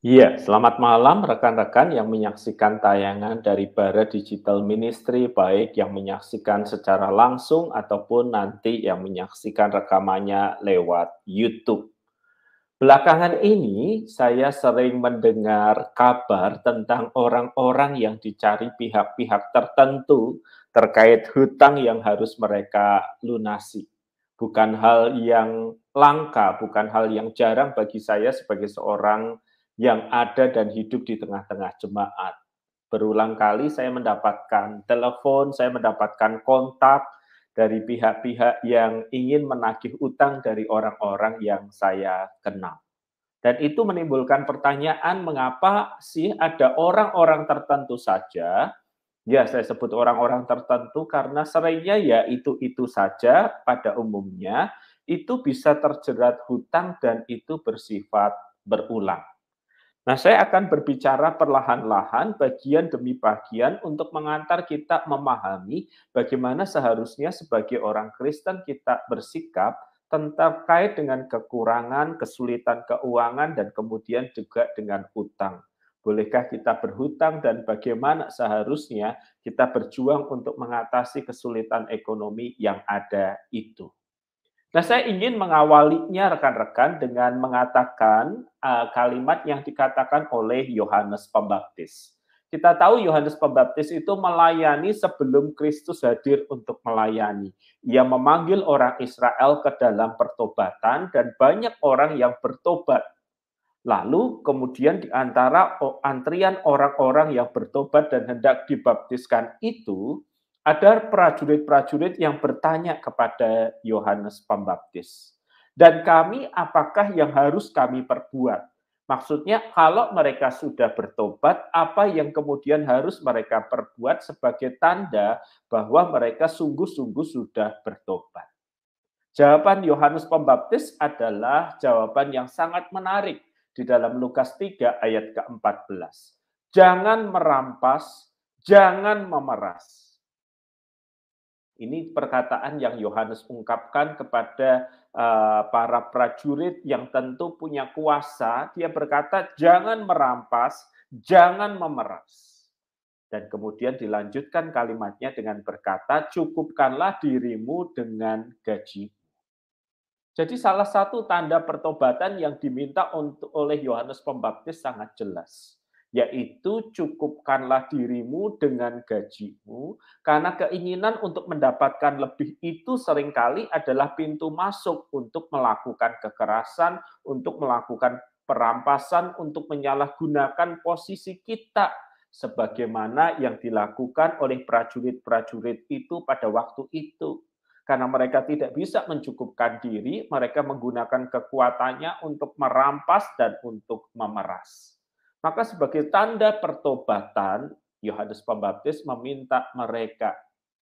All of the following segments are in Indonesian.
Iya, selamat malam rekan-rekan yang menyaksikan tayangan dari Bara Digital Ministry, baik yang menyaksikan secara langsung ataupun nanti yang menyaksikan rekamannya lewat YouTube. Belakangan ini saya sering mendengar kabar tentang orang-orang yang dicari pihak-pihak tertentu terkait hutang yang harus mereka lunasi. Bukan hal yang langka, bukan hal yang jarang bagi saya sebagai seorang yang ada dan hidup di tengah-tengah jemaat. Berulang kali saya mendapatkan telepon, saya mendapatkan kontak dari pihak-pihak yang ingin menagih utang dari orang-orang yang saya kenal. Dan itu menimbulkan pertanyaan mengapa sih ada orang-orang tertentu saja, ya saya sebut orang-orang tertentu karena seringnya ya itu-itu saja pada umumnya, itu bisa terjerat hutang dan itu bersifat berulang. Nah, saya akan berbicara perlahan-lahan, bagian demi bagian, untuk mengantar kita memahami bagaimana seharusnya sebagai orang Kristen kita bersikap tentang kait dengan kekurangan, kesulitan keuangan, dan kemudian juga dengan utang. Bolehkah kita berhutang dan bagaimana seharusnya kita berjuang untuk mengatasi kesulitan ekonomi yang ada itu? Nah, saya ingin mengawalinya rekan-rekan dengan mengatakan uh, kalimat yang dikatakan oleh Yohanes Pembaptis. Kita tahu Yohanes Pembaptis itu melayani sebelum Kristus hadir untuk melayani. Ia memanggil orang Israel ke dalam pertobatan dan banyak orang yang bertobat. Lalu kemudian di antara antrian orang-orang yang bertobat dan hendak dibaptiskan itu, ada prajurit-prajurit yang bertanya kepada Yohanes Pembaptis. Dan kami apakah yang harus kami perbuat? Maksudnya kalau mereka sudah bertobat, apa yang kemudian harus mereka perbuat sebagai tanda bahwa mereka sungguh-sungguh sudah bertobat? Jawaban Yohanes Pembaptis adalah jawaban yang sangat menarik di dalam Lukas 3 ayat ke-14. Jangan merampas, jangan memeras ini perkataan yang Yohanes ungkapkan kepada uh, para prajurit yang tentu punya kuasa. Dia berkata, "Jangan merampas, jangan memeras." Dan kemudian dilanjutkan kalimatnya dengan berkata, "Cukupkanlah dirimu dengan gaji." Jadi salah satu tanda pertobatan yang diminta untuk oleh Yohanes Pembaptis sangat jelas yaitu cukupkanlah dirimu dengan gajimu, karena keinginan untuk mendapatkan lebih itu sering kali adalah pintu masuk untuk melakukan kekerasan, untuk melakukan perampasan, untuk menyalahgunakan posisi kita, sebagaimana yang dilakukan oleh prajurit-prajurit itu pada waktu itu. Karena mereka tidak bisa mencukupkan diri, mereka menggunakan kekuatannya untuk merampas dan untuk memeras. Maka sebagai tanda pertobatan, Yohanes Pembaptis meminta mereka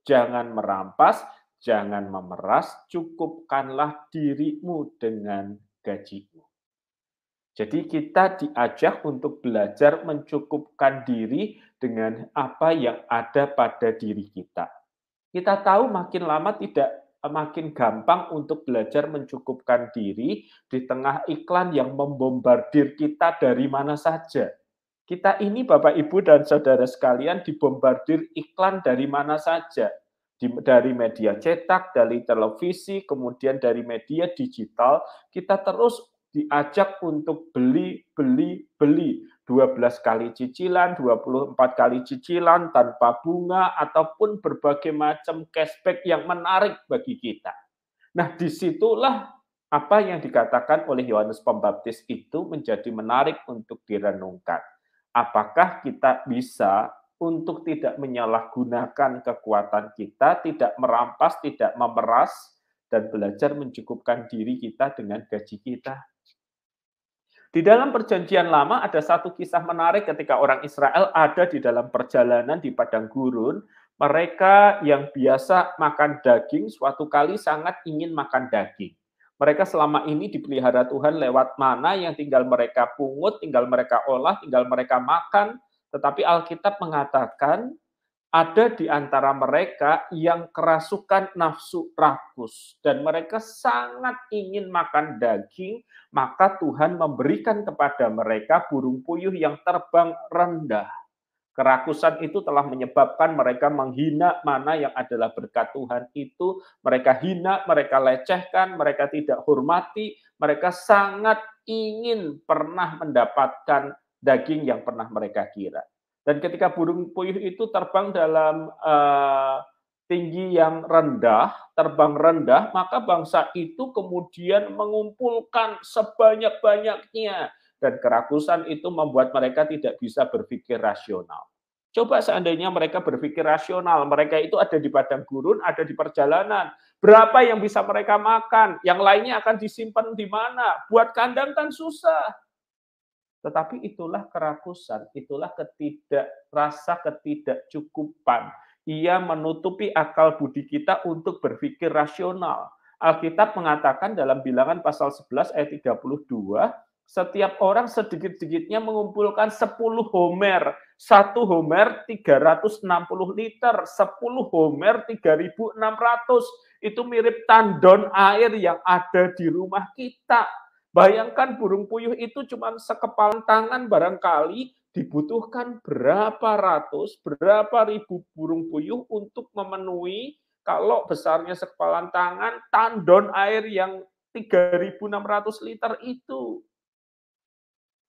jangan merampas, jangan memeras, cukupkanlah dirimu dengan gajimu. Jadi kita diajak untuk belajar mencukupkan diri dengan apa yang ada pada diri kita. Kita tahu makin lama tidak makin gampang untuk belajar mencukupkan diri di tengah iklan yang membombardir kita dari mana saja. Kita ini Bapak Ibu dan Saudara sekalian dibombardir iklan dari mana saja. dari media cetak, dari televisi, kemudian dari media digital, kita terus diajak untuk beli, beli, beli. 12 kali cicilan, 24 kali cicilan tanpa bunga ataupun berbagai macam cashback yang menarik bagi kita. Nah, di situlah apa yang dikatakan oleh Yohanes Pembaptis itu menjadi menarik untuk direnungkan. Apakah kita bisa untuk tidak menyalahgunakan kekuatan kita, tidak merampas, tidak memeras, dan belajar mencukupkan diri kita dengan gaji kita? Di dalam perjanjian lama ada satu kisah menarik ketika orang Israel ada di dalam perjalanan di padang gurun. Mereka yang biasa makan daging suatu kali sangat ingin makan daging. Mereka selama ini dipelihara Tuhan lewat mana yang tinggal mereka pungut, tinggal mereka olah, tinggal mereka makan. Tetapi Alkitab mengatakan ada di antara mereka yang kerasukan nafsu rakus dan mereka sangat ingin makan daging, maka Tuhan memberikan kepada mereka burung puyuh yang terbang rendah. Kerakusan itu telah menyebabkan mereka menghina mana yang adalah berkat Tuhan itu. Mereka hina, mereka lecehkan, mereka tidak hormati, mereka sangat ingin pernah mendapatkan daging yang pernah mereka kira. Dan ketika burung puyuh itu terbang dalam uh, tinggi yang rendah, terbang rendah, maka bangsa itu kemudian mengumpulkan sebanyak-banyaknya. Dan kerakusan itu membuat mereka tidak bisa berpikir rasional. Coba seandainya mereka berpikir rasional, mereka itu ada di padang gurun, ada di perjalanan. Berapa yang bisa mereka makan? Yang lainnya akan disimpan di mana? Buat kandang kan susah. Tetapi itulah kerakusan, itulah ketidak rasa ketidakcukupan. Ia menutupi akal budi kita untuk berpikir rasional. Alkitab mengatakan dalam bilangan pasal 11 ayat 32, setiap orang sedikit-sedikitnya mengumpulkan 10 homer. Satu homer 360 liter, 10 homer 3600. Itu mirip tandon air yang ada di rumah kita Bayangkan burung puyuh itu cuma sekepalan tangan barangkali dibutuhkan berapa ratus, berapa ribu burung puyuh untuk memenuhi kalau besarnya sekepalan tangan tandon air yang 3.600 liter itu.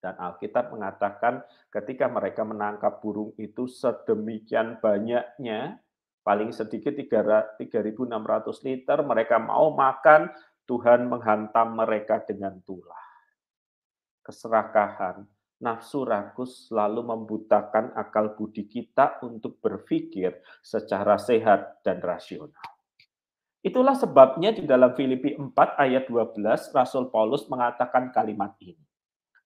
Dan Alkitab mengatakan ketika mereka menangkap burung itu sedemikian banyaknya, paling sedikit 3.600 liter, mereka mau makan Tuhan menghantam mereka dengan tulah. Keserakahan, nafsu rakus selalu membutakan akal budi kita untuk berpikir secara sehat dan rasional. Itulah sebabnya di dalam Filipi 4 ayat 12 Rasul Paulus mengatakan kalimat ini.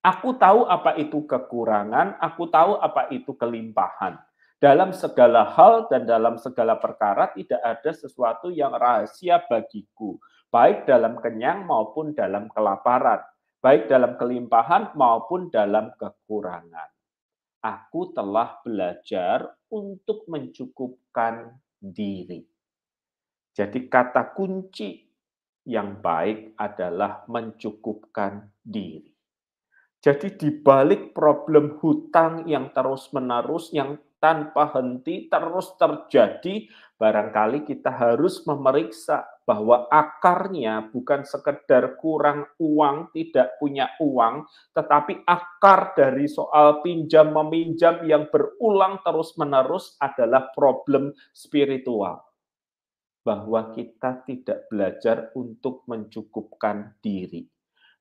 Aku tahu apa itu kekurangan, aku tahu apa itu kelimpahan. Dalam segala hal dan dalam segala perkara tidak ada sesuatu yang rahasia bagiku, baik dalam kenyang maupun dalam kelaparan, baik dalam kelimpahan maupun dalam kekurangan. Aku telah belajar untuk mencukupkan diri. Jadi kata kunci yang baik adalah mencukupkan diri. Jadi di balik problem hutang yang terus-menerus yang tanpa henti terus terjadi, barangkali kita harus memeriksa bahwa akarnya bukan sekedar kurang uang, tidak punya uang, tetapi akar dari soal pinjam meminjam yang berulang terus-menerus adalah problem spiritual. Bahwa kita tidak belajar untuk mencukupkan diri.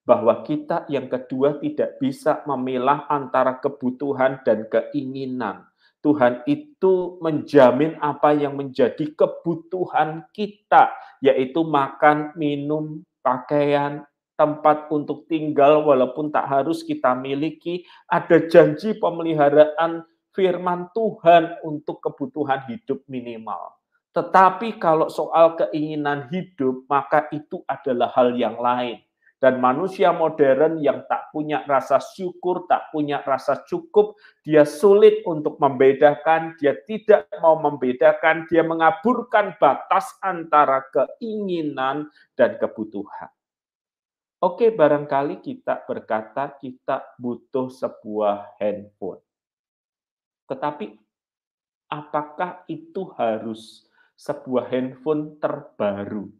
Bahwa kita yang kedua tidak bisa memilah antara kebutuhan dan keinginan Tuhan itu menjamin apa yang menjadi kebutuhan kita, yaitu makan, minum, pakaian, tempat untuk tinggal, walaupun tak harus kita miliki. Ada janji pemeliharaan firman Tuhan untuk kebutuhan hidup minimal. Tetapi kalau soal keinginan hidup, maka itu adalah hal yang lain dan manusia modern yang tak punya rasa syukur, tak punya rasa cukup, dia sulit untuk membedakan, dia tidak mau membedakan, dia mengaburkan batas antara keinginan dan kebutuhan. Oke, barangkali kita berkata kita butuh sebuah handphone. Tetapi apakah itu harus sebuah handphone terbaru?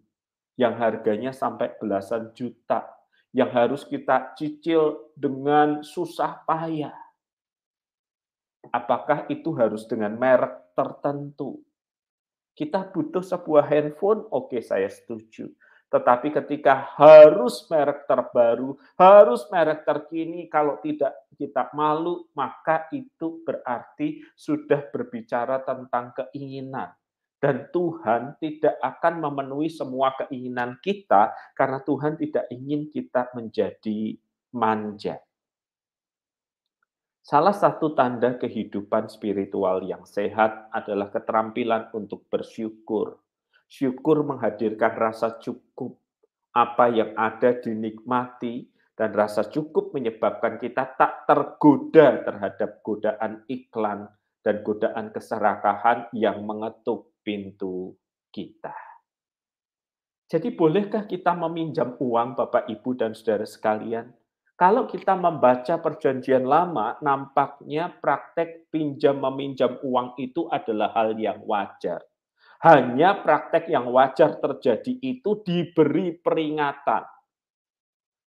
yang harganya sampai belasan juta, yang harus kita cicil dengan susah payah. Apakah itu harus dengan merek tertentu? Kita butuh sebuah handphone, oke saya setuju. Tetapi ketika harus merek terbaru, harus merek terkini, kalau tidak kita malu, maka itu berarti sudah berbicara tentang keinginan dan Tuhan tidak akan memenuhi semua keinginan kita karena Tuhan tidak ingin kita menjadi manja. Salah satu tanda kehidupan spiritual yang sehat adalah keterampilan untuk bersyukur. Syukur menghadirkan rasa cukup. Apa yang ada dinikmati, dan rasa cukup menyebabkan kita tak tergoda terhadap godaan iklan dan godaan keserakahan yang mengetuk pintu kita. Jadi bolehkah kita meminjam uang Bapak Ibu dan Saudara sekalian? Kalau kita membaca perjanjian lama, nampaknya praktek pinjam meminjam uang itu adalah hal yang wajar. Hanya praktek yang wajar terjadi itu diberi peringatan.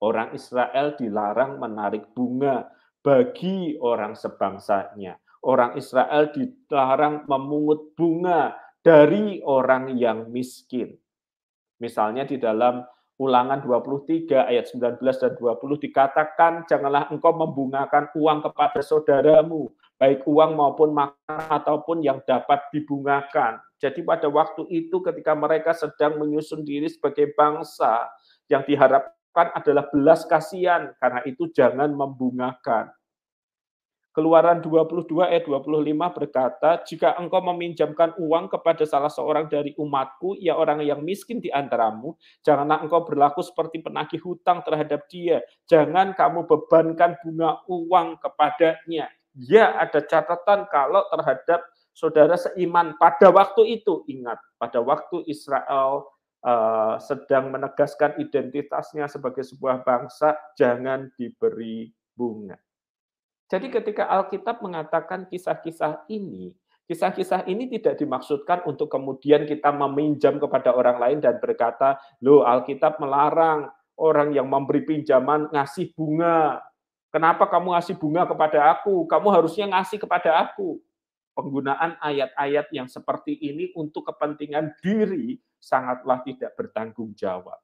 Orang Israel dilarang menarik bunga bagi orang sebangsanya. Orang Israel dilarang memungut bunga dari orang yang miskin. Misalnya di dalam Ulangan 23 ayat 19 dan 20 dikatakan janganlah engkau membungakan uang kepada saudaramu, baik uang maupun makanan ataupun yang dapat dibungakan. Jadi pada waktu itu ketika mereka sedang menyusun diri sebagai bangsa yang diharapkan adalah belas kasihan, karena itu jangan membungakan. Keluaran 22 ayat 25 berkata, jika engkau meminjamkan uang kepada salah seorang dari umatku, ya orang yang miskin di antaramu, janganlah engkau berlaku seperti penagih hutang terhadap dia. Jangan kamu bebankan bunga uang kepadanya. Ya, ada catatan kalau terhadap saudara seiman pada waktu itu. Ingat, pada waktu Israel uh, sedang menegaskan identitasnya sebagai sebuah bangsa, jangan diberi bunga. Jadi ketika Alkitab mengatakan kisah-kisah ini, kisah-kisah ini tidak dimaksudkan untuk kemudian kita meminjam kepada orang lain dan berkata, loh Alkitab melarang orang yang memberi pinjaman ngasih bunga. Kenapa kamu ngasih bunga kepada aku? Kamu harusnya ngasih kepada aku. Penggunaan ayat-ayat yang seperti ini untuk kepentingan diri sangatlah tidak bertanggung jawab.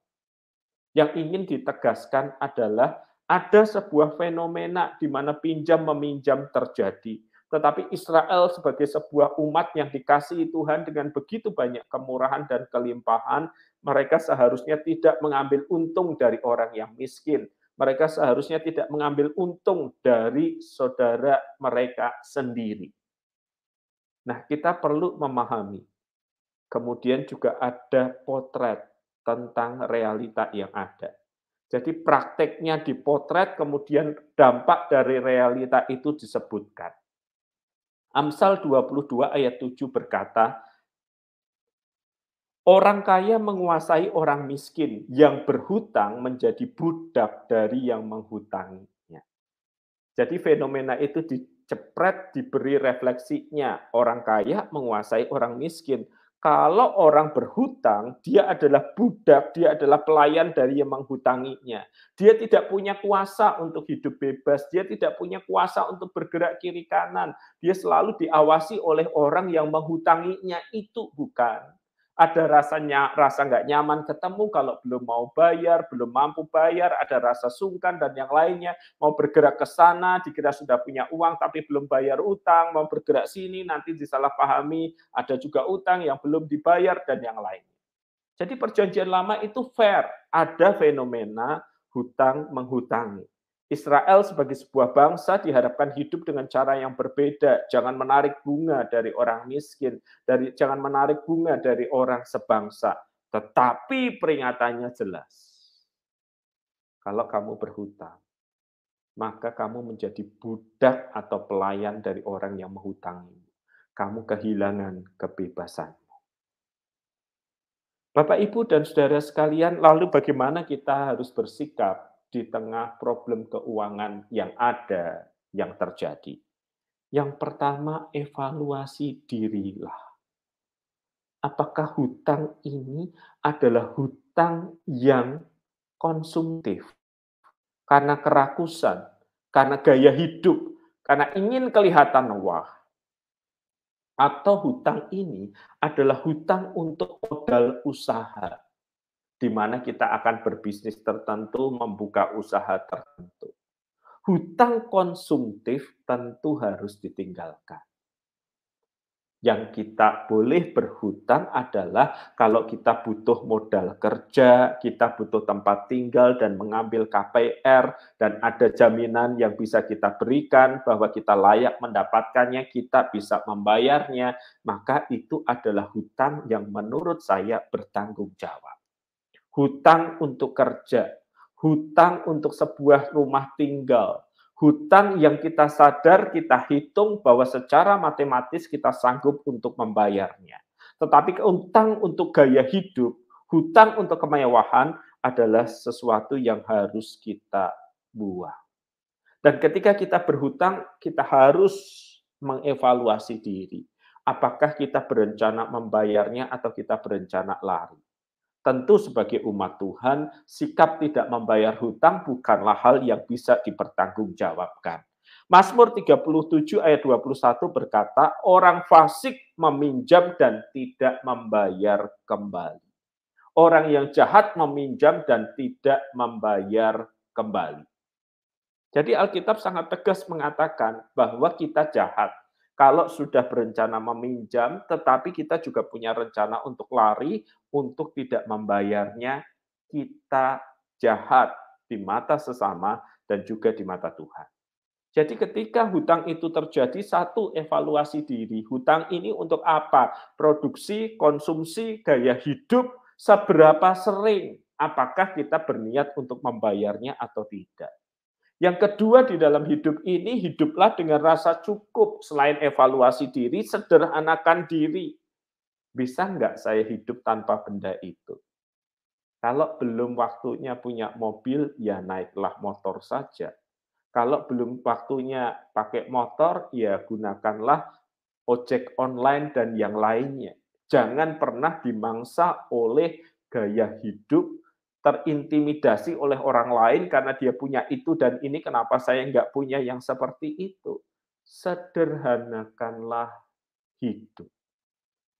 Yang ingin ditegaskan adalah ada sebuah fenomena di mana pinjam meminjam terjadi. Tetapi Israel sebagai sebuah umat yang dikasihi Tuhan dengan begitu banyak kemurahan dan kelimpahan, mereka seharusnya tidak mengambil untung dari orang yang miskin. Mereka seharusnya tidak mengambil untung dari saudara mereka sendiri. Nah, kita perlu memahami. Kemudian juga ada potret tentang realita yang ada. Jadi prakteknya dipotret, kemudian dampak dari realita itu disebutkan. Amsal 22 ayat 7 berkata, Orang kaya menguasai orang miskin, yang berhutang menjadi budak dari yang menghutanginya. Jadi fenomena itu dicepret, diberi refleksinya. Orang kaya menguasai orang miskin. Kalau orang berhutang, dia adalah budak, dia adalah pelayan dari yang menghutanginya. Dia tidak punya kuasa untuk hidup bebas, dia tidak punya kuasa untuk bergerak kiri kanan. Dia selalu diawasi oleh orang yang menghutanginya, itu bukan ada rasanya rasa nggak nyaman ketemu kalau belum mau bayar, belum mampu bayar, ada rasa sungkan dan yang lainnya, mau bergerak ke sana, dikira sudah punya uang tapi belum bayar utang, mau bergerak sini nanti disalahpahami, ada juga utang yang belum dibayar dan yang lainnya. Jadi perjanjian lama itu fair, ada fenomena hutang menghutangi. Israel sebagai sebuah bangsa diharapkan hidup dengan cara yang berbeda. Jangan menarik bunga dari orang miskin, dari jangan menarik bunga dari orang sebangsa. Tetapi peringatannya jelas. Kalau kamu berhutang, maka kamu menjadi budak atau pelayan dari orang yang menghutangi. Kamu kehilangan kebebasan. Bapak, Ibu, dan saudara sekalian, lalu bagaimana kita harus bersikap di tengah problem keuangan yang ada, yang terjadi. Yang pertama, evaluasi dirilah. Apakah hutang ini adalah hutang yang konsumtif? Karena kerakusan, karena gaya hidup, karena ingin kelihatan wah. Atau hutang ini adalah hutang untuk modal usaha di mana kita akan berbisnis tertentu, membuka usaha tertentu. Hutang konsumtif tentu harus ditinggalkan. Yang kita boleh berhutang adalah kalau kita butuh modal kerja, kita butuh tempat tinggal dan mengambil KPR, dan ada jaminan yang bisa kita berikan bahwa kita layak mendapatkannya, kita bisa membayarnya, maka itu adalah hutang yang menurut saya bertanggung jawab hutang untuk kerja, hutang untuk sebuah rumah tinggal, hutang yang kita sadar, kita hitung bahwa secara matematis kita sanggup untuk membayarnya. Tetapi hutang untuk gaya hidup, hutang untuk kemewahan adalah sesuatu yang harus kita buang. Dan ketika kita berhutang, kita harus mengevaluasi diri. Apakah kita berencana membayarnya atau kita berencana lari? Tentu sebagai umat Tuhan, sikap tidak membayar hutang bukanlah hal yang bisa dipertanggungjawabkan. Mazmur 37 ayat 21 berkata, orang fasik meminjam dan tidak membayar kembali. Orang yang jahat meminjam dan tidak membayar kembali. Jadi Alkitab sangat tegas mengatakan bahwa kita jahat kalau sudah berencana meminjam, tetapi kita juga punya rencana untuk lari, untuk tidak membayarnya, kita jahat di mata sesama dan juga di mata Tuhan. Jadi ketika hutang itu terjadi, satu evaluasi diri. Hutang ini untuk apa? Produksi, konsumsi, gaya hidup, seberapa sering? Apakah kita berniat untuk membayarnya atau tidak? Yang kedua di dalam hidup ini, hiduplah dengan rasa cukup. Selain evaluasi diri, sederhanakan diri. Bisa nggak saya hidup tanpa benda itu? Kalau belum waktunya punya mobil, ya naiklah motor saja. Kalau belum waktunya pakai motor, ya gunakanlah ojek online dan yang lainnya. Jangan pernah dimangsa oleh gaya hidup terintimidasi oleh orang lain karena dia punya itu dan ini kenapa saya nggak punya yang seperti itu. Sederhanakanlah hidup.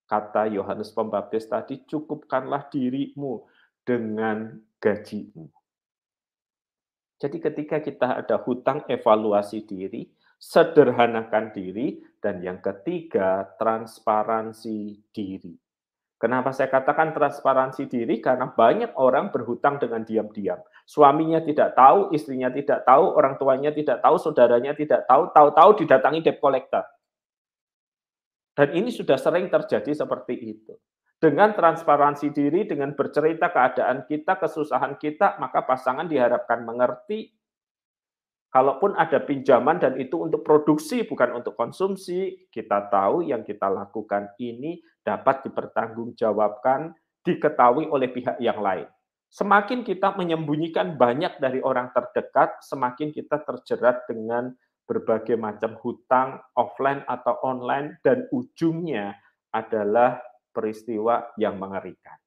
Kata Yohanes Pembaptis tadi, cukupkanlah dirimu dengan gajimu. Jadi ketika kita ada hutang evaluasi diri, sederhanakan diri, dan yang ketiga, transparansi diri. Kenapa saya katakan transparansi diri? Karena banyak orang berhutang dengan diam-diam. Suaminya tidak tahu, istrinya tidak tahu, orang tuanya tidak tahu, saudaranya tidak tahu, tahu-tahu didatangi debt collector. Dan ini sudah sering terjadi seperti itu. Dengan transparansi diri, dengan bercerita keadaan kita, kesusahan kita, maka pasangan diharapkan mengerti Kalaupun ada pinjaman dan itu untuk produksi bukan untuk konsumsi, kita tahu yang kita lakukan ini dapat dipertanggungjawabkan, diketahui oleh pihak yang lain. Semakin kita menyembunyikan banyak dari orang terdekat, semakin kita terjerat dengan berbagai macam hutang offline atau online dan ujungnya adalah peristiwa yang mengerikan.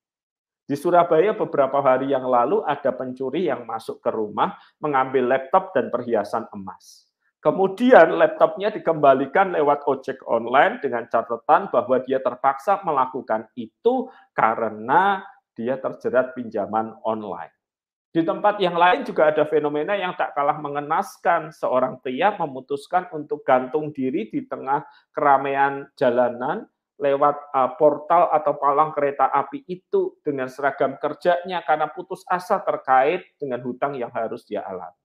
Di Surabaya beberapa hari yang lalu ada pencuri yang masuk ke rumah mengambil laptop dan perhiasan emas. Kemudian laptopnya dikembalikan lewat ojek online dengan catatan bahwa dia terpaksa melakukan itu karena dia terjerat pinjaman online. Di tempat yang lain juga ada fenomena yang tak kalah mengenaskan. Seorang pria memutuskan untuk gantung diri di tengah keramaian jalanan lewat uh, portal atau palang kereta api itu dengan seragam kerjanya karena putus asa terkait dengan hutang yang harus dia alami.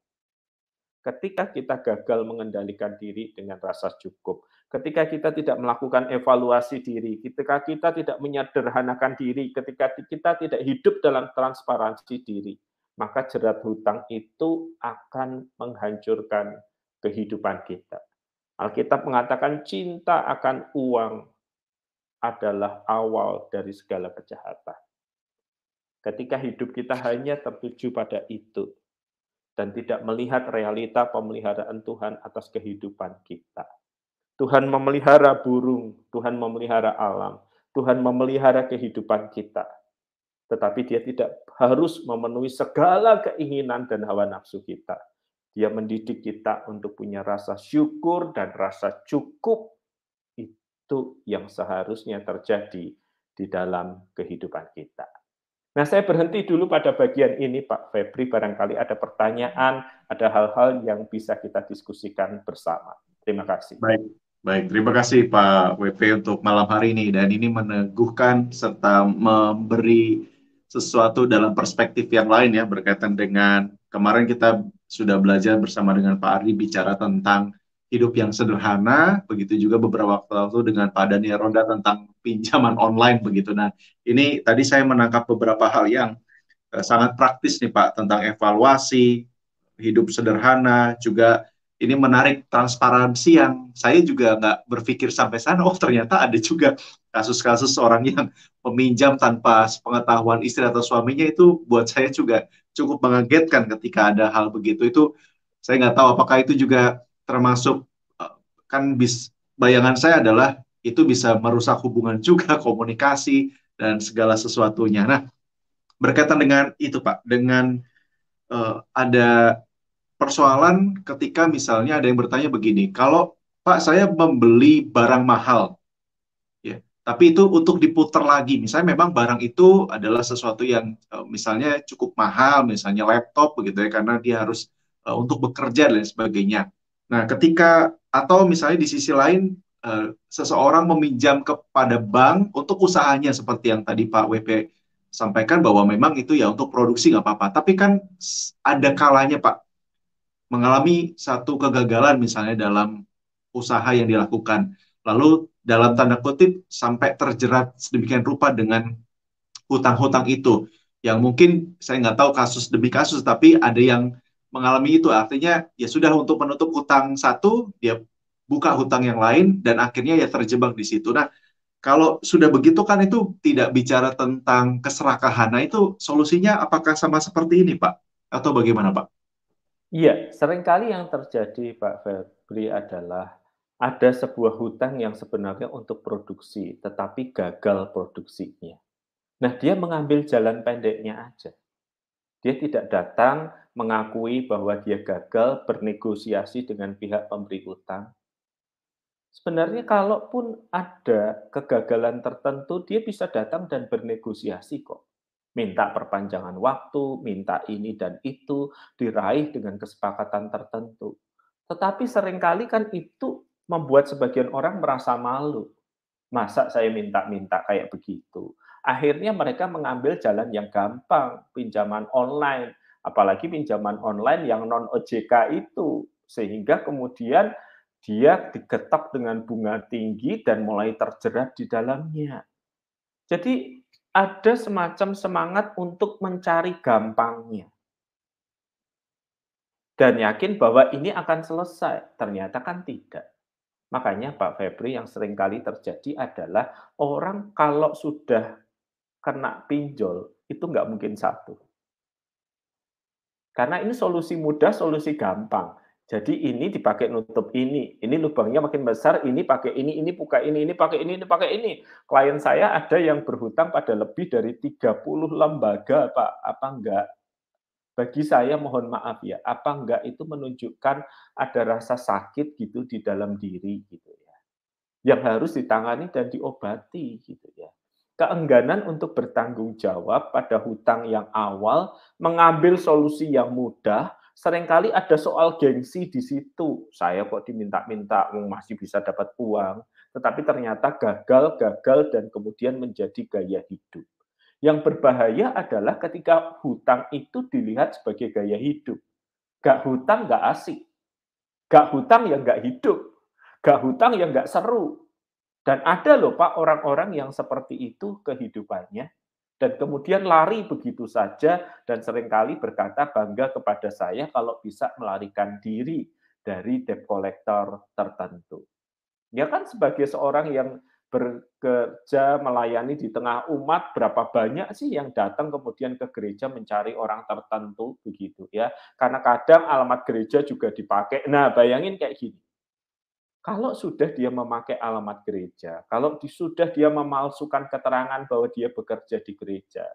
Ketika kita gagal mengendalikan diri dengan rasa cukup, ketika kita tidak melakukan evaluasi diri, ketika kita tidak menyederhanakan diri, ketika kita tidak hidup dalam transparansi diri, maka jerat hutang itu akan menghancurkan kehidupan kita. Alkitab mengatakan cinta akan uang adalah awal dari segala kejahatan. Ketika hidup kita hanya tertuju pada itu dan tidak melihat realita pemeliharaan Tuhan atas kehidupan kita. Tuhan memelihara burung, Tuhan memelihara alam, Tuhan memelihara kehidupan kita. Tetapi dia tidak harus memenuhi segala keinginan dan hawa nafsu kita. Dia mendidik kita untuk punya rasa syukur dan rasa cukup itu yang seharusnya terjadi di dalam kehidupan kita. Nah, saya berhenti dulu pada bagian ini, Pak Febri. Barangkali ada pertanyaan, ada hal-hal yang bisa kita diskusikan bersama. Terima kasih. Baik, baik. Terima kasih Pak WP untuk malam hari ini. Dan ini meneguhkan serta memberi sesuatu dalam perspektif yang lain ya berkaitan dengan kemarin kita sudah belajar bersama dengan Pak Ari bicara tentang hidup yang sederhana, begitu juga beberapa waktu lalu dengan Pak Daniel Ronda tentang pinjaman online begitu. Nah, ini tadi saya menangkap beberapa hal yang uh, sangat praktis nih Pak tentang evaluasi, hidup sederhana, juga ini menarik transparansi yang saya juga nggak berpikir sampai sana. Oh ternyata ada juga kasus-kasus orang yang meminjam tanpa pengetahuan istri atau suaminya itu buat saya juga cukup mengagetkan ketika ada hal begitu. Itu saya nggak tahu apakah itu juga termasuk eh, kan bis bayangan saya adalah itu bisa merusak hubungan juga komunikasi dan segala sesuatunya. Nah berkaitan dengan itu Pak, dengan uh, ada persoalan ketika misalnya ada yang bertanya begini, kalau Pak saya membeli barang mahal, ya, tapi itu untuk diputar lagi, misalnya memang barang itu adalah sesuatu yang uh, misalnya cukup mahal, misalnya laptop begitu ya, karena dia harus uh, untuk bekerja dan sebagainya. Nah, ketika atau misalnya di sisi lain uh, seseorang meminjam kepada bank untuk usahanya seperti yang tadi Pak WP sampaikan bahwa memang itu ya untuk produksi nggak apa-apa, tapi kan ada kalanya Pak mengalami satu kegagalan misalnya dalam usaha yang dilakukan. Lalu dalam tanda kutip sampai terjerat sedemikian rupa dengan hutang-hutang itu. Yang mungkin saya nggak tahu kasus demi kasus, tapi ada yang mengalami itu. Artinya ya sudah untuk menutup hutang satu, dia buka hutang yang lain, dan akhirnya ya terjebak di situ. Nah, kalau sudah begitu kan itu tidak bicara tentang keserakahan. Nah itu solusinya apakah sama seperti ini Pak? Atau bagaimana Pak? Iya, sering kali yang terjadi Pak Febri adalah ada sebuah hutang yang sebenarnya untuk produksi, tetapi gagal produksinya. Nah, dia mengambil jalan pendeknya aja. Dia tidak datang mengakui bahwa dia gagal bernegosiasi dengan pihak pemberi hutang. Sebenarnya kalaupun ada kegagalan tertentu, dia bisa datang dan bernegosiasi kok minta perpanjangan waktu, minta ini dan itu, diraih dengan kesepakatan tertentu. Tetapi sering kali kan itu membuat sebagian orang merasa malu. Masa saya minta-minta kayak begitu? Akhirnya mereka mengambil jalan yang gampang, pinjaman online, apalagi pinjaman online yang non OJK itu, sehingga kemudian dia digetok dengan bunga tinggi dan mulai terjerat di dalamnya. Jadi ada semacam semangat untuk mencari gampangnya. Dan yakin bahwa ini akan selesai. Ternyata kan tidak. Makanya Pak Febri yang sering kali terjadi adalah orang kalau sudah kena pinjol, itu nggak mungkin satu. Karena ini solusi mudah, solusi gampang. Jadi ini dipakai nutup ini, ini lubangnya makin besar, ini pakai ini, ini buka ini, ini pakai ini, ini pakai ini. Klien saya ada yang berhutang pada lebih dari 30 lembaga, Pak. Apa enggak? Bagi saya mohon maaf ya, apa enggak itu menunjukkan ada rasa sakit gitu di dalam diri gitu ya. Yang harus ditangani dan diobati gitu ya keengganan untuk bertanggung jawab pada hutang yang awal, mengambil solusi yang mudah, sering kali ada soal gengsi di situ. Saya kok diminta-minta, masih bisa dapat uang, tetapi ternyata gagal, gagal, dan kemudian menjadi gaya hidup. Yang berbahaya adalah ketika hutang itu dilihat sebagai gaya hidup. Gak hutang gak asik. Gak hutang ya gak hidup. Gak hutang ya gak seru. Dan ada loh Pak orang-orang yang seperti itu kehidupannya dan kemudian lari begitu saja dan sering kali berkata bangga kepada saya kalau bisa melarikan diri dari debt collector tertentu. Ya kan sebagai seorang yang bekerja melayani di tengah umat berapa banyak sih yang datang kemudian ke gereja mencari orang tertentu begitu ya? Karena kadang alamat gereja juga dipakai. Nah bayangin kayak gini kalau sudah dia memakai alamat gereja, kalau sudah dia memalsukan keterangan bahwa dia bekerja di gereja,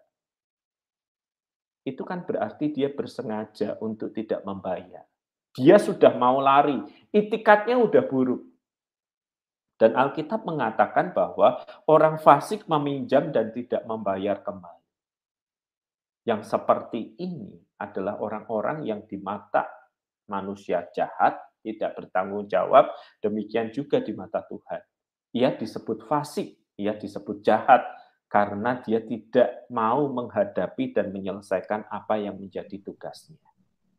itu kan berarti dia bersengaja untuk tidak membayar. Dia sudah mau lari, itikatnya udah buruk. Dan Alkitab mengatakan bahwa orang fasik meminjam dan tidak membayar kembali. Yang seperti ini adalah orang-orang yang di mata manusia jahat tidak bertanggung jawab, demikian juga di mata Tuhan. Ia disebut fasik, ia disebut jahat, karena dia tidak mau menghadapi dan menyelesaikan apa yang menjadi tugasnya.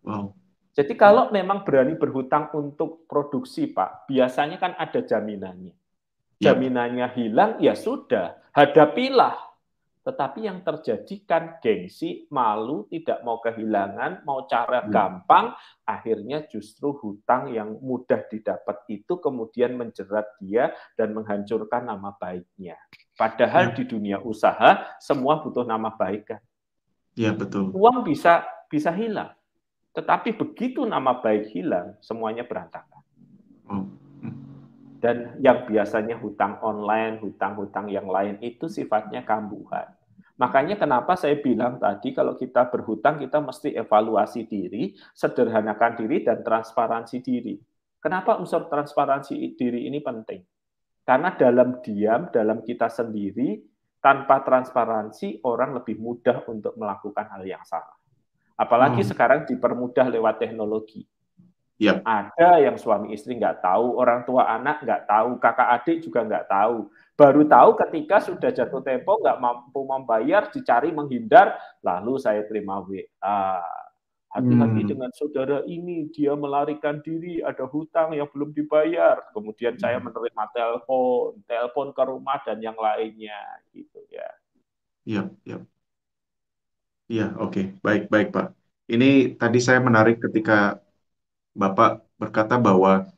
Wow. Jadi kalau memang berani berhutang untuk produksi, Pak, biasanya kan ada jaminannya. Ya. Jaminannya hilang, ya sudah, hadapilah. Tetapi yang terjadi kan gengsi, malu, tidak mau kehilangan, mau cara hmm. gampang, akhirnya justru hutang yang mudah didapat itu kemudian menjerat dia dan menghancurkan nama baiknya. Padahal ya. di dunia usaha semua butuh nama baik kan. Iya betul. Uang bisa bisa hilang, tetapi begitu nama baik hilang, semuanya berantakan. Hmm. Dan yang biasanya hutang online, hutang-hutang yang lain itu sifatnya kambuhan. Makanya kenapa saya bilang tadi kalau kita berhutang kita mesti evaluasi diri, sederhanakan diri dan transparansi diri. Kenapa unsur transparansi diri ini penting? Karena dalam diam, dalam kita sendiri, tanpa transparansi orang lebih mudah untuk melakukan hal yang salah. Apalagi hmm. sekarang dipermudah lewat teknologi. Yep. Ada yang suami istri nggak tahu, orang tua anak nggak tahu, kakak adik juga nggak tahu. Baru tahu ketika sudah jatuh tempo nggak mampu membayar, dicari menghindar, lalu saya terima WA. Hati-hati hmm. dengan saudara ini, dia melarikan diri, ada hutang yang belum dibayar. Kemudian saya hmm. menerima telepon, telepon ke rumah dan yang lainnya, gitu ya. Iya, iya. Iya, oke, okay. baik, baik Pak. Ini tadi saya menarik ketika Bapak berkata bahwa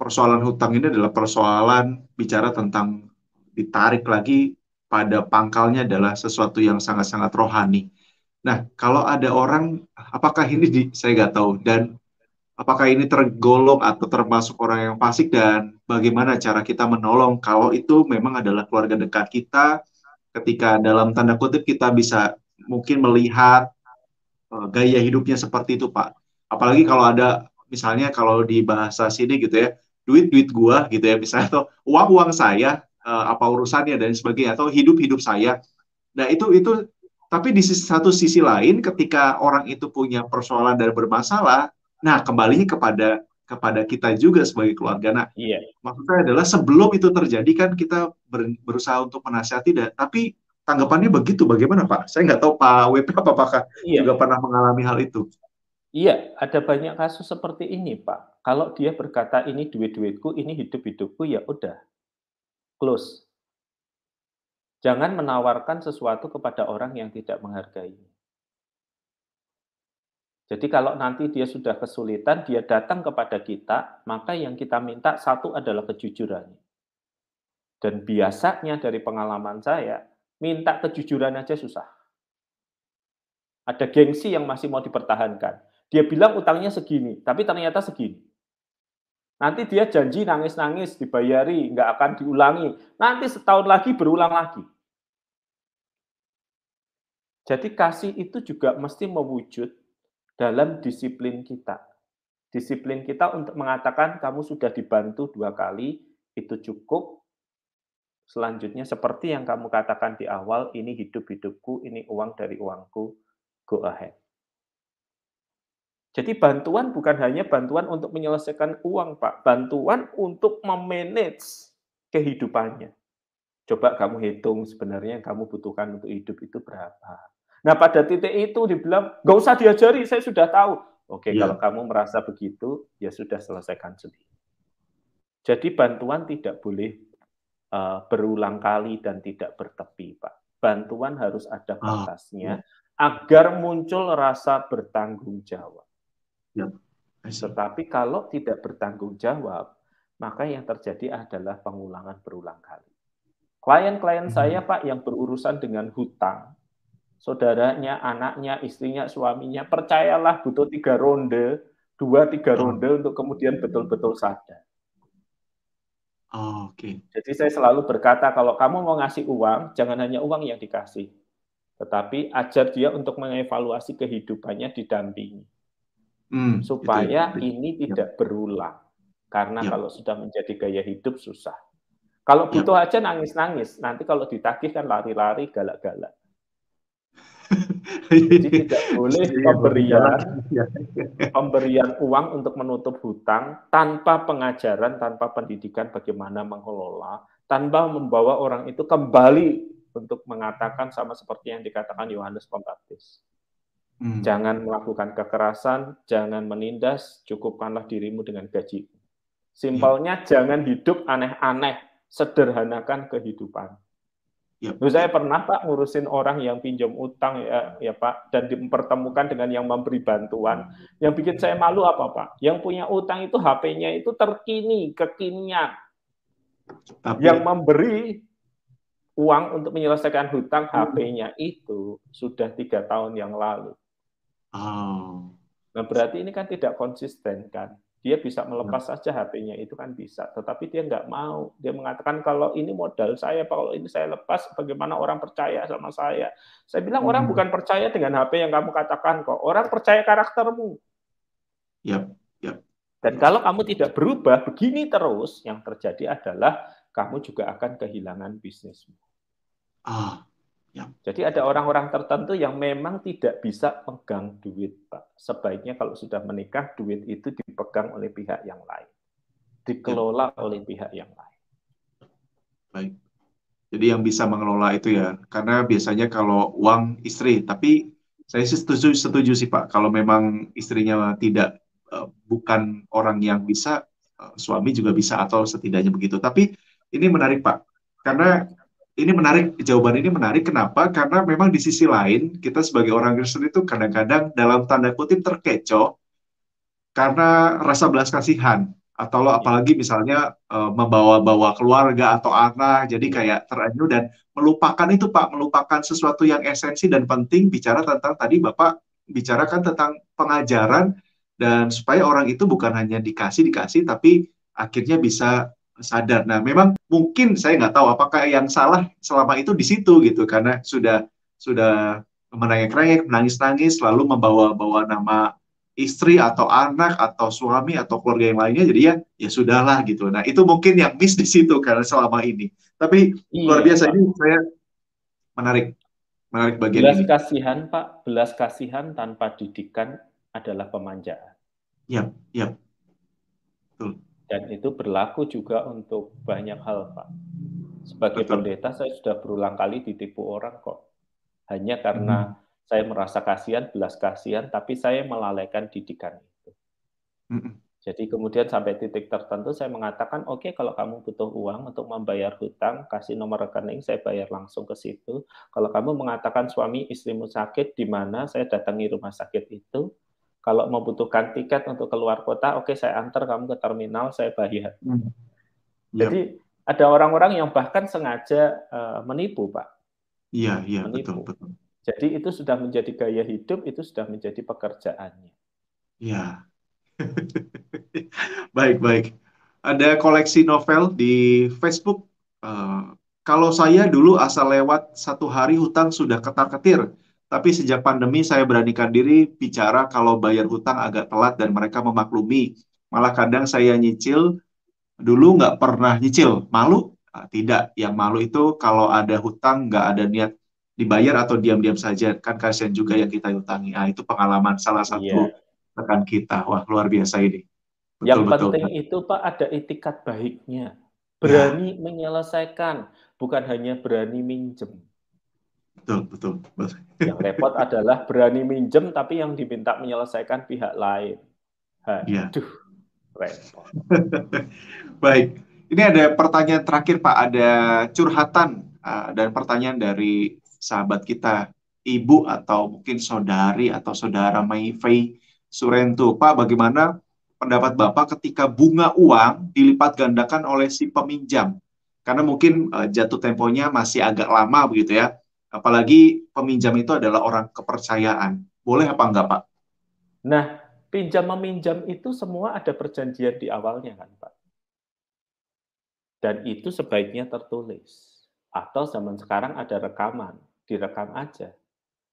persoalan hutang ini adalah persoalan bicara tentang ditarik lagi pada pangkalnya adalah sesuatu yang sangat-sangat rohani. Nah, kalau ada orang, apakah ini di, saya nggak tahu, dan apakah ini tergolong atau termasuk orang yang fasik dan bagaimana cara kita menolong kalau itu memang adalah keluarga dekat kita, ketika dalam tanda kutip kita bisa mungkin melihat uh, gaya hidupnya seperti itu, Pak apalagi kalau ada misalnya kalau di bahasa sini gitu ya duit duit gua gitu ya misalnya atau uang uang saya uh, apa urusannya dan sebagainya atau hidup hidup saya nah itu itu tapi di satu sisi lain ketika orang itu punya persoalan dan bermasalah nah kembalinya kepada kepada kita juga sebagai keluarga nah iya. maksud saya adalah sebelum itu terjadi kan kita ber, berusaha untuk menasihati dan tapi tanggapannya begitu bagaimana Pak saya nggak tahu Pak WP apakah iya. juga pernah mengalami hal itu Iya, ada banyak kasus seperti ini, Pak. Kalau dia berkata ini duit-duitku, ini hidup-hidupku, ya udah. Close. Jangan menawarkan sesuatu kepada orang yang tidak menghargai. Jadi kalau nanti dia sudah kesulitan, dia datang kepada kita, maka yang kita minta satu adalah kejujuran. Dan biasanya dari pengalaman saya, minta kejujuran aja susah. Ada gengsi yang masih mau dipertahankan dia bilang utangnya segini, tapi ternyata segini. Nanti dia janji nangis-nangis, dibayari, nggak akan diulangi. Nanti setahun lagi berulang lagi. Jadi kasih itu juga mesti mewujud dalam disiplin kita. Disiplin kita untuk mengatakan kamu sudah dibantu dua kali, itu cukup. Selanjutnya seperti yang kamu katakan di awal, ini hidup-hidupku, ini uang dari uangku, go ahead. Jadi bantuan bukan hanya bantuan untuk menyelesaikan uang, Pak. Bantuan untuk memanage kehidupannya. Coba kamu hitung sebenarnya yang kamu butuhkan untuk hidup itu berapa. Nah pada titik itu dibilang, nggak usah diajari, saya sudah tahu. Oke, ya. kalau kamu merasa begitu, ya sudah selesaikan sendiri. Jadi bantuan tidak boleh uh, berulang kali dan tidak bertepi, Pak. Bantuan harus ada ah, batasnya oh. agar muncul rasa bertanggung jawab. Ya. Tetapi kalau tidak bertanggung jawab, maka yang terjadi adalah pengulangan berulang kali. Klien-klien hmm. saya, Pak, yang berurusan dengan hutang, saudaranya, anaknya, istrinya, suaminya, percayalah butuh tiga ronde, dua tiga oh. ronde untuk kemudian betul-betul sadar. Oh, Oke. Okay. Jadi saya selalu berkata kalau kamu mau ngasih uang, jangan hanya uang yang dikasih, tetapi ajar dia untuk mengevaluasi kehidupannya didampingi. Hmm, supaya itu, itu. ini tidak berulang. Karena ya. kalau sudah menjadi gaya hidup susah. Kalau ya. butuh aja nangis-nangis, nanti kalau ditagih kan lari-lari, galak-galak. Jadi tidak boleh pemberian pemberian uang untuk menutup hutang tanpa pengajaran, tanpa pendidikan bagaimana mengelola, tanpa membawa orang itu kembali untuk mengatakan sama seperti yang dikatakan Yohanes Pembaptis. Hmm. Jangan melakukan kekerasan, jangan menindas, cukupkanlah dirimu dengan gaji. Simpelnya hmm. jangan hidup aneh-aneh, sederhanakan kehidupan. Yep. Saya pernah Pak ngurusin orang yang pinjam utang ya, ya Pak dan dipertemukan dengan yang memberi bantuan. Yang bikin saya malu apa Pak? Yang punya utang itu HP-nya itu terkini, kekinian. Tapi... Yang memberi uang untuk menyelesaikan hutang HP-nya itu sudah tiga tahun yang lalu. Oh. Nah berarti ini kan tidak konsisten kan? dia bisa melepas saja HP-nya itu kan bisa, tetapi dia nggak mau. Dia mengatakan kalau ini modal saya, kalau ini saya lepas, bagaimana orang percaya sama saya? Saya bilang hmm. orang bukan percaya dengan HP yang kamu katakan kok, orang percaya karaktermu. Yep. Yep. Dan kalau kamu tidak berubah begini terus, yang terjadi adalah kamu juga akan kehilangan bisnismu. Ah. Jadi ada orang-orang tertentu yang memang tidak bisa pegang duit, Pak. Sebaiknya kalau sudah menikah, duit itu dipegang oleh pihak yang lain. Dikelola ya. oleh pihak yang lain. Baik. Jadi yang bisa mengelola itu ya, karena biasanya kalau uang istri, tapi saya sih setuju, setuju sih Pak, kalau memang istrinya tidak uh, bukan orang yang bisa, uh, suami juga bisa atau setidaknya begitu. Tapi ini menarik Pak, karena ini menarik, jawaban ini menarik. Kenapa? Karena memang di sisi lain, kita sebagai orang Kristen itu kadang-kadang dalam tanda kutip terkecoh karena rasa belas kasihan. Atau lo apalagi misalnya uh, membawa-bawa keluarga atau anak, jadi kayak terenyuh dan melupakan itu Pak, melupakan sesuatu yang esensi dan penting bicara tentang tadi Bapak bicarakan tentang pengajaran dan supaya orang itu bukan hanya dikasih dikasih tapi akhirnya bisa sadar. Nah, memang mungkin saya nggak tahu apakah yang salah selama itu di situ gitu, karena sudah sudah menangis-nangis, menangis-nangis, lalu membawa-bawa nama istri atau anak atau suami atau keluarga yang lainnya, jadi ya ya sudahlah gitu. Nah, itu mungkin yang miss di situ karena selama ini. Tapi iya, luar biasa Pak. ini saya menarik menarik bagian belas ini. kasihan Pak, belas kasihan tanpa didikan adalah pemanjaan. Iya, iya. Betul. Dan itu berlaku juga untuk banyak hal, Pak. Sebagai Betul. pendeta, saya sudah berulang kali ditipu orang kok. Hanya karena hmm. saya merasa kasihan, belas kasihan, tapi saya melalaikan didikan itu. Hmm. Jadi kemudian sampai titik tertentu saya mengatakan, oke okay, kalau kamu butuh uang untuk membayar hutang, kasih nomor rekening, saya bayar langsung ke situ. Kalau kamu mengatakan suami istrimu sakit, di mana saya datangi rumah sakit itu, kalau membutuhkan tiket untuk keluar kota, oke okay, saya antar kamu ke terminal, saya bayar. Hmm. Yep. Jadi ada orang-orang yang bahkan sengaja uh, menipu, Pak. Iya, iya, betul, betul. Jadi itu sudah menjadi gaya hidup, itu sudah menjadi pekerjaannya. Iya. baik, baik. Ada koleksi novel di Facebook. Uh, kalau saya dulu asal lewat satu hari hutang sudah ketar-ketir tapi sejak pandemi saya beranikan diri bicara kalau bayar hutang agak telat dan mereka memaklumi. Malah kadang saya nyicil, dulu nggak pernah nyicil. Malu? Nah, tidak. Yang malu itu kalau ada hutang nggak ada niat dibayar atau diam-diam saja. Kan kasihan juga yang kita hutangi. Nah, itu pengalaman salah satu yeah. rekan kita. Wah, luar biasa ini. Betul, yang betul. penting itu Pak ada etikat baiknya. Berani ya. menyelesaikan, bukan hanya berani minjem. Betul, betul. Yang repot adalah berani minjem tapi yang diminta menyelesaikan pihak lain. Iya. Aduh, repot. Baik. Ini ada pertanyaan terakhir Pak, ada curhatan uh, dan pertanyaan dari sahabat kita, ibu atau mungkin saudari atau saudara Maifei Surento. Pak, bagaimana pendapat Bapak ketika bunga uang dilipat gandakan oleh si peminjam? Karena mungkin uh, jatuh temponya masih agak lama begitu ya Apalagi peminjam itu adalah orang kepercayaan. Boleh apa enggak, Pak? Nah, pinjam meminjam itu semua ada perjanjian di awalnya kan, Pak. Dan itu sebaiknya tertulis. Atau zaman sekarang ada rekaman, direkam aja.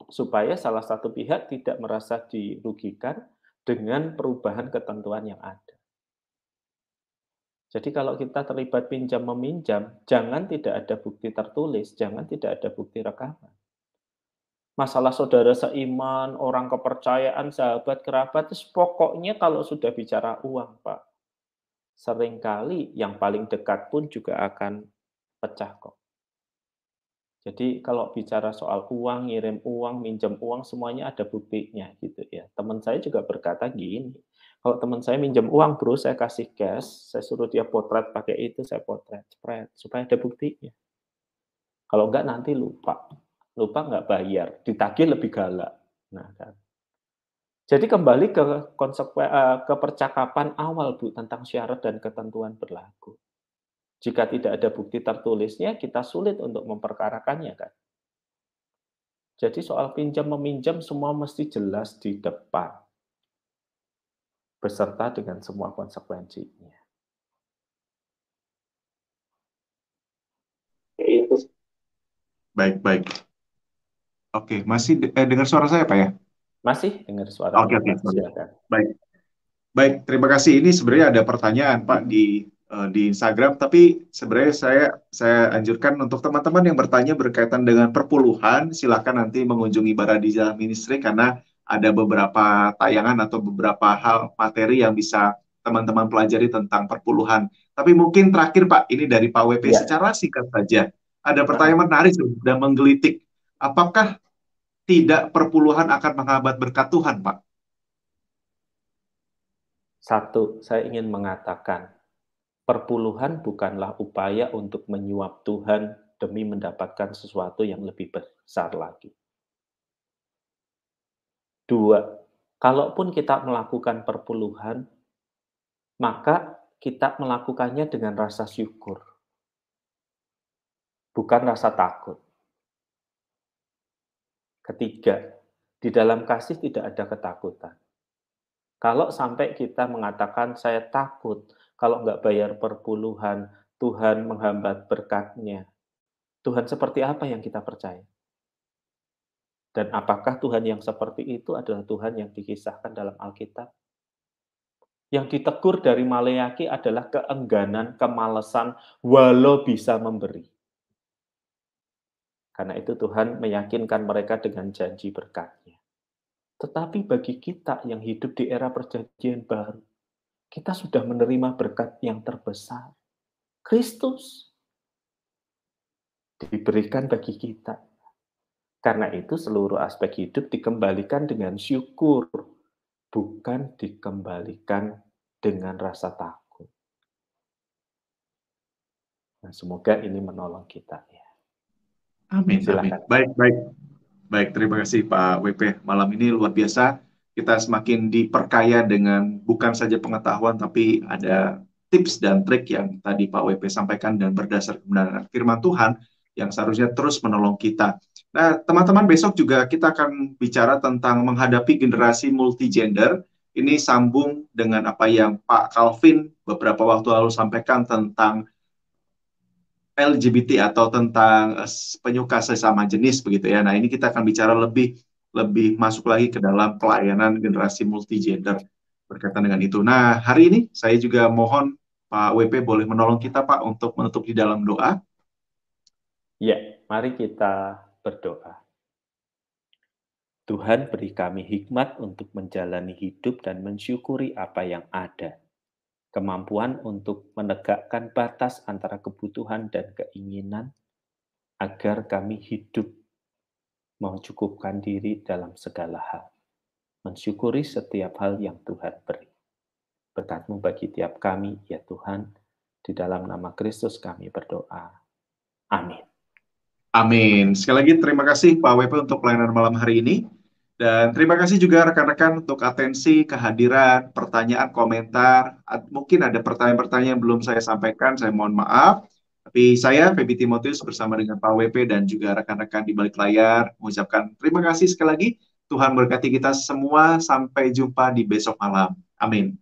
Supaya salah satu pihak tidak merasa dirugikan dengan perubahan ketentuan yang ada. Jadi kalau kita terlibat pinjam meminjam, jangan tidak ada bukti tertulis, jangan tidak ada bukti rekaman. Masalah saudara seiman, orang kepercayaan, sahabat, kerabat, itu pokoknya kalau sudah bicara uang, Pak. Seringkali yang paling dekat pun juga akan pecah kok. Jadi kalau bicara soal uang, ngirim uang, minjem uang, semuanya ada buktinya gitu ya. Teman saya juga berkata gini, kalau teman saya minjem uang, bro, saya kasih cash, saya suruh dia potret pakai itu, saya potret, spread, supaya ada buktinya. Kalau enggak nanti lupa. Lupa nggak bayar, ditagih lebih galak. Nah, kan. Jadi kembali ke konsekuen, eh, ke percakapan awal Bu tentang syarat dan ketentuan berlaku. Jika tidak ada bukti tertulisnya, kita sulit untuk memperkarakannya kan. Jadi soal pinjam meminjam semua mesti jelas di depan. Beserta dengan semua konsekuensinya. Baik, baik. Oke, masih eh, dengar suara saya Pak ya? Masih dengar suara. Oke, oke. Baik. Baik, terima kasih. Ini sebenarnya ada pertanyaan Pak di uh, di Instagram, tapi sebenarnya saya saya anjurkan untuk teman-teman yang bertanya berkaitan dengan perpuluhan, silakan nanti mengunjungi Baradija Ministry karena ada beberapa tayangan atau beberapa hal materi yang bisa teman-teman pelajari tentang perpuluhan. Tapi mungkin terakhir Pak, ini dari Pak WP ya. secara singkat saja ada pertanyaan menarik dan menggelitik. Apakah tidak perpuluhan akan menghambat berkat Tuhan, Pak? Satu, saya ingin mengatakan, perpuluhan bukanlah upaya untuk menyuap Tuhan demi mendapatkan sesuatu yang lebih besar lagi. Dua, kalaupun kita melakukan perpuluhan, maka kita melakukannya dengan rasa syukur bukan rasa takut. Ketiga, di dalam kasih tidak ada ketakutan. Kalau sampai kita mengatakan saya takut kalau nggak bayar perpuluhan, Tuhan menghambat berkatnya. Tuhan seperti apa yang kita percaya? Dan apakah Tuhan yang seperti itu adalah Tuhan yang dikisahkan dalam Alkitab? Yang ditegur dari Maleaki adalah keengganan, kemalesan, walau bisa memberi. Karena itu Tuhan meyakinkan mereka dengan janji berkatnya. Tetapi bagi kita yang hidup di era perjanjian baru, kita sudah menerima berkat yang terbesar. Kristus diberikan bagi kita. Karena itu seluruh aspek hidup dikembalikan dengan syukur, bukan dikembalikan dengan rasa takut. Nah, semoga ini menolong kita ya. Amin. Amin. Baik, baik. Baik, terima kasih Pak WP. Malam ini luar biasa. Kita semakin diperkaya dengan bukan saja pengetahuan, tapi ada tips dan trik yang tadi Pak WP sampaikan dan berdasar kebenaran firman Tuhan yang seharusnya terus menolong kita. Nah, teman-teman, besok juga kita akan bicara tentang menghadapi generasi multigender. Ini sambung dengan apa yang Pak Calvin beberapa waktu lalu sampaikan tentang LGBT atau tentang uh, penyuka sesama jenis begitu ya. Nah, ini kita akan bicara lebih lebih masuk lagi ke dalam pelayanan generasi multigender berkaitan dengan itu. Nah, hari ini saya juga mohon Pak WP boleh menolong kita Pak untuk menutup di dalam doa. Ya, mari kita berdoa. Tuhan beri kami hikmat untuk menjalani hidup dan mensyukuri apa yang ada kemampuan untuk menegakkan batas antara kebutuhan dan keinginan agar kami hidup mencukupkan diri dalam segala hal. Mensyukuri setiap hal yang Tuhan beri. Berkatmu bagi tiap kami, ya Tuhan, di dalam nama Kristus kami berdoa. Amin. Amin. Sekali lagi terima kasih Pak WP untuk pelayanan malam hari ini. Dan terima kasih juga rekan-rekan untuk atensi, kehadiran, pertanyaan, komentar. Mungkin ada pertanyaan-pertanyaan yang belum saya sampaikan, saya mohon maaf. Tapi saya, Feby Timotius, bersama dengan Pak WP dan juga rekan-rekan di balik layar, mengucapkan terima kasih sekali lagi. Tuhan berkati kita semua. Sampai jumpa di besok malam. Amin.